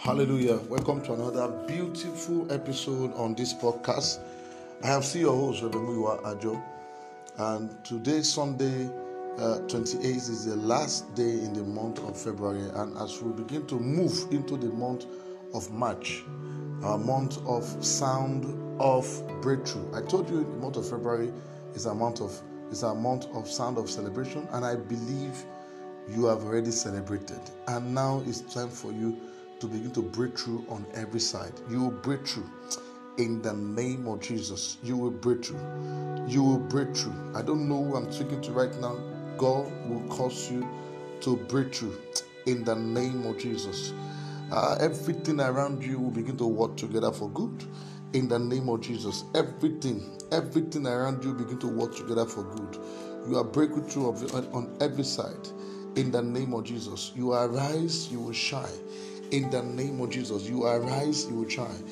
Hallelujah. Welcome to another beautiful episode on this podcast. I am still your host, Reverend Muiwa Ajo. And today, Sunday, uh, 28th, is the last day in the month of February. And as we begin to move into the month of March, our month of sound of breakthrough. I told you the month of February is a month of is a month of sound of celebration, and I believe you have already celebrated. And now it's time for you to begin to break through on every side. You will break through in the name of Jesus. You will break through. You will break through. I don't know who I'm speaking to right now. God will cause you to break through in the name of Jesus. Uh, everything around you will begin to work together for good in the name of Jesus. Everything, everything around you begin to work together for good. You are breaking through on every side in the name of Jesus. You arise, you will shine in the name of Jesus. You arise, you will shine.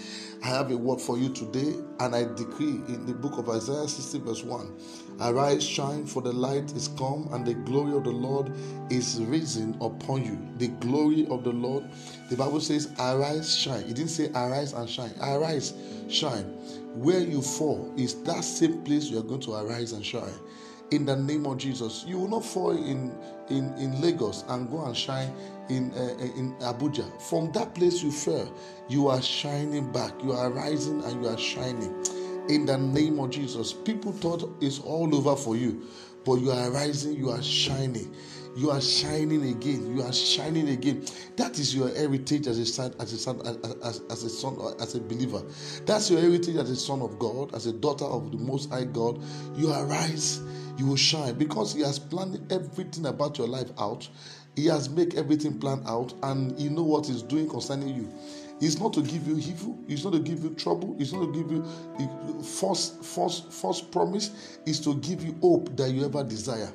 I have a word for you today, and I decree in the book of Isaiah 60, verse 1 Arise, shine, for the light is come, and the glory of the Lord is risen upon you. The glory of the Lord, the Bible says, Arise, shine. It didn't say arise and shine. Arise, shine. Where you fall is that same place you are going to arise and shine in the name of Jesus. You will not fall in in, in Lagos and go and shine in uh, in Abuja. From that place you fell, you are shining back. You are rising and you are shining. In the name of Jesus, people thought it's all over for you, but you are rising. You are shining. You are shining again. You are shining again. That is your heritage as a son, as a son, as, as a son, as a believer. That's your heritage as a son of God, as a daughter of the Most High God. You arise you will shine because He has planned everything about your life out. He has made everything plan out, and He know what He's doing concerning you. It's not to give you evil. It's not to give you trouble. It's not to give you false, false, false promise. It's to give you hope that you ever desire.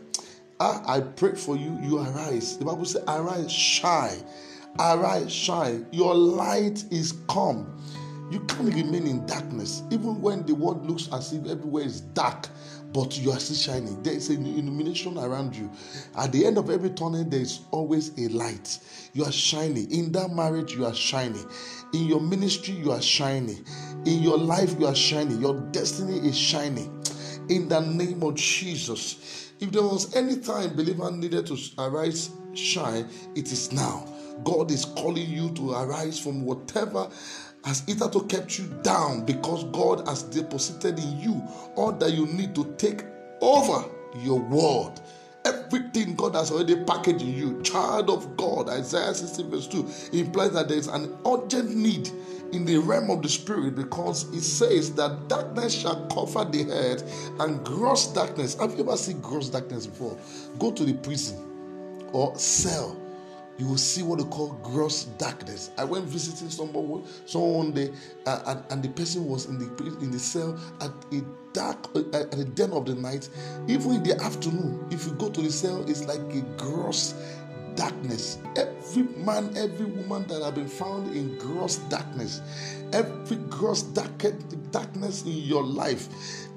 Ah, I pray for you. You arise. The Bible says, "Arise, shine, arise, shine. Your light is come." You can't remain in darkness, even when the world looks as if everywhere is dark but you are still shining. There is an illumination around you. At the end of every tunnel, there is always a light. You are shining. In that marriage, you are shining. In your ministry, you are shining. In your life, you are shining. Your destiny is shining. In the name of Jesus. If there was any time believer needed to arise, shine, it is now. God is calling you to arise from whatever has hitherto kept you down because God has deposited in you all that you need to take over your world. Everything God has already packaged in you, child of God, Isaiah 60 verse 2 implies that there is an urgent need in the realm of the spirit because it says that darkness shall cover the head and gross darkness. Have you ever seen gross darkness before? Go to the prison or cell you will see what they call gross darkness. I went visiting someone, someone one day, uh, and, and, the person was in the in the cell at a dark uh, at the den of the night. Even in the afternoon, if you go to the cell, it's like a gross darkness. Every man, every woman that have been found in gross darkness, every gross dark, darkness in your life,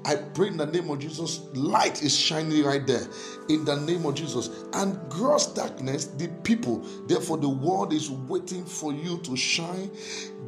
I pray in the name of Jesus, light is shining right there. In the name of Jesus. And gross darkness, the people, therefore, the world is waiting for you to shine,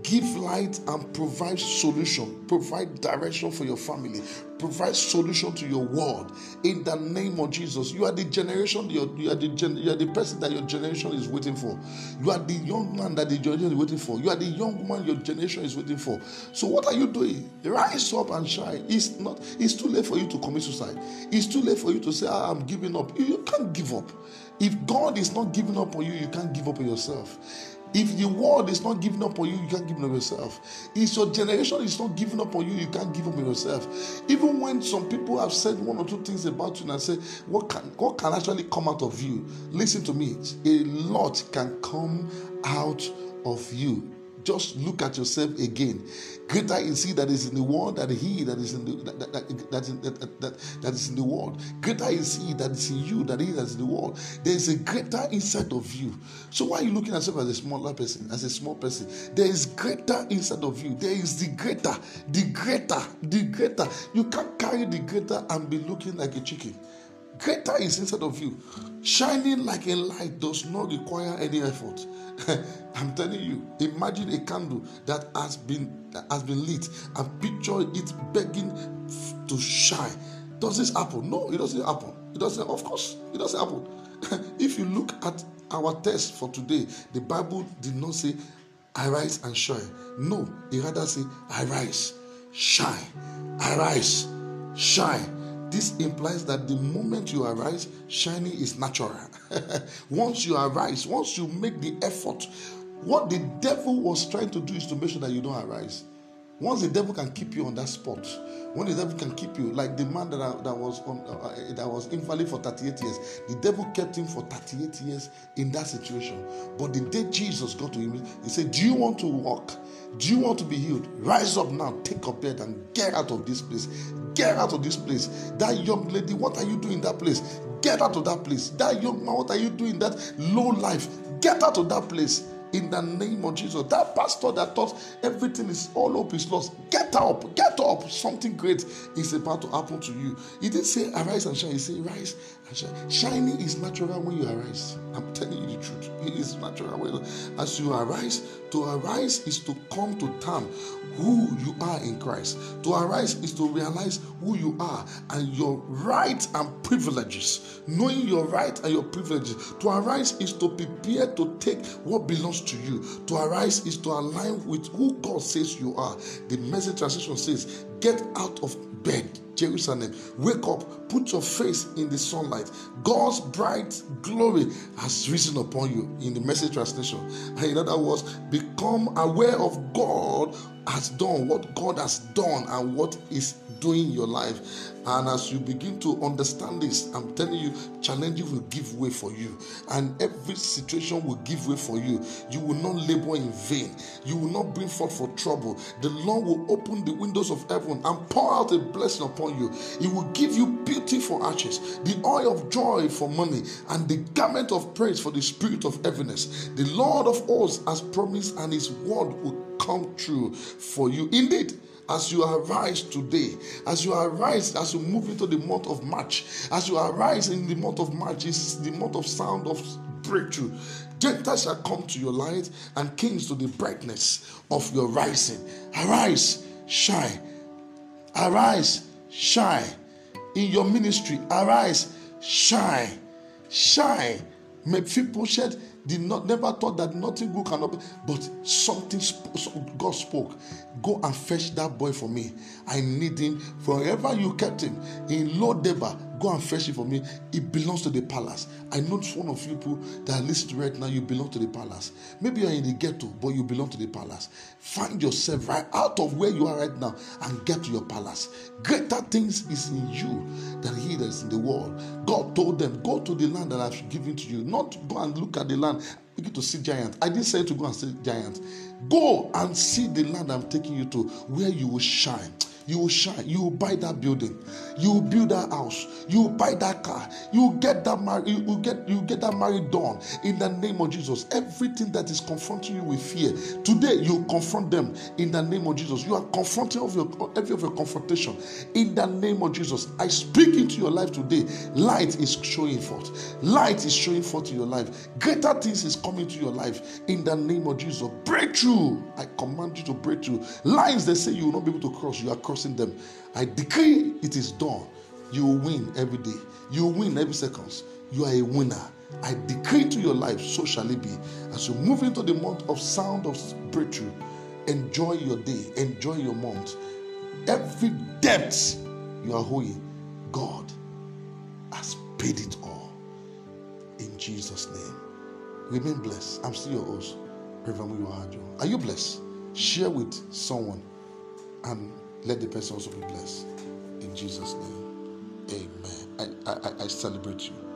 give light, and provide solution, provide direction for your family, provide solution to your world. In the name of Jesus. You are the generation, you are, the, you are the person that your generation is waiting for. You are the young man that the generation is waiting for. You are the young woman your generation is waiting for. So, what are you doing? Rise up and shine. It's not it's too late for you to commit suicide. It's too late for you to say, ah, I'm giving up. You can't give up. If God is not giving up on you, you can't give up on yourself. If the world is not giving up on you, you can't give up on yourself. If your generation is not giving up on you, you can't give up on yourself. Even when some people have said one or two things about you and say, what can what can actually come out of you? Listen to me. A lot can come out of you just look at yourself again. Greater is he that is in the world than he that is in the that, that, that, that, that, is in the world. Greater is he that is in you than he that is in the world. There is a greater inside of you. So why are you looking at yourself as a smaller person, as a small person? There is greater inside of you. There is the greater, the greater, the greater. You can't carry the greater and be looking like a chicken. Greater is inside of you. Shining like a light does not require any effort. I'm telling you, imagine a candle that has been that has been lit and picture it begging to shine. Does this happen? No, it doesn't happen. It doesn't, of course, it doesn't happen. if you look at our text for today, the Bible did not say arise and shine. No, it rather say arise, shine, arise, shine. This implies that the moment you arise, shining is natural. once you arise, once you make the effort, what the devil was trying to do is to make sure that you don't arise. Once the devil can keep you on that spot, when the devil can keep you, like the man that, that was on uh, uh that was invalid for 38 years, the devil kept him for 38 years in that situation. But the day Jesus got to him, he said, "Do you want to walk? Do you want to be healed? Rise up now, take your bed, and get out of this place. Get out of this place. That young lady, what are you doing in that place? Get out of that place. That young man, what are you doing that low life? Get out of that place." In the name of Jesus. That pastor that thought everything is all hope is lost, get up, get up. Something great is about to happen to you. He didn't say arise and shine, he said rise and shine. Shining is natural when you arise. I'm telling you the truth. It is natural. As you arise, to arise is to come to term who you are in Christ. To arise is to realize who you are and your rights and privileges. Knowing your right and your privileges. To arise is to prepare to take what belongs to you. To arise is to align with who God says you are. The message translation says, Get out of bed, Jerusalem. Wake up, put your face in the sunlight. God's bright glory has risen upon you in the message translation. In other words, become aware of God has done, what God has done, and what is doing in your life. And as you begin to understand this, I'm telling you, challenges will give way for you, and every situation will give way for you. You will not labor in vain, you will not bring forth for trouble. The Lord will open the windows of heaven and pour out a blessing upon you. He will give you beauty for ashes, the oil of joy for money, and the garment of praise for the spirit of heaviness. The Lord of hosts has promised, and his word will come true for you. Indeed, as you arise today, as you arise, as you move into the month of March, as you arise in the month of March, is the month of sound of breakthrough. Gentiles shall come to your light, and kings to the brightness of your rising. Arise, shine. Arise, shine. In your ministry, arise, shine. Shine. Mephibosheth did not never thought that nothing good cannot be, but something God spoke. Go and fetch that boy for me. I need him. Wherever you kept him in Lodebar, Go and fetch it for me. It belongs to the palace. I know one of you people that are listening right now, you belong to the palace. Maybe you're in the ghetto, but you belong to the palace. Find yourself right out of where you are right now and get to your palace. Greater things is in you than he that is in the world. God told them, Go to the land that I've given to you. Not go and look at the land, begin to see giants. I didn't say to go and see giants. Go and see the land I'm taking you to where you will shine you will shine. You will buy that building. You will build that house. You will buy that car. You will get that married. You will get you get that married done in the name of Jesus. Everything that is confronting you with fear today, you confront them in the name of Jesus. You are confronting of your every of your confrontation in the name of Jesus. I speak into your life today. Light is showing forth. Light is showing forth in your life. Greater things is coming to your life in the name of Jesus. Breakthrough. I command you to break through. Lines they say you will not be able to cross. You are crossing them. I decree it is done. You will win every day. You win every second. You are a winner. I decree to your life, so shall it be. As you move into the month of sound of breakthrough, enjoy your day, enjoy your month. Every debt you are owing, God has paid it all. In Jesus' name. Remain blessed. I'm still your host, Reverend Are you blessed? Share with someone and let the person also be blessed. In Jesus' name. Amen. I, I, I celebrate you.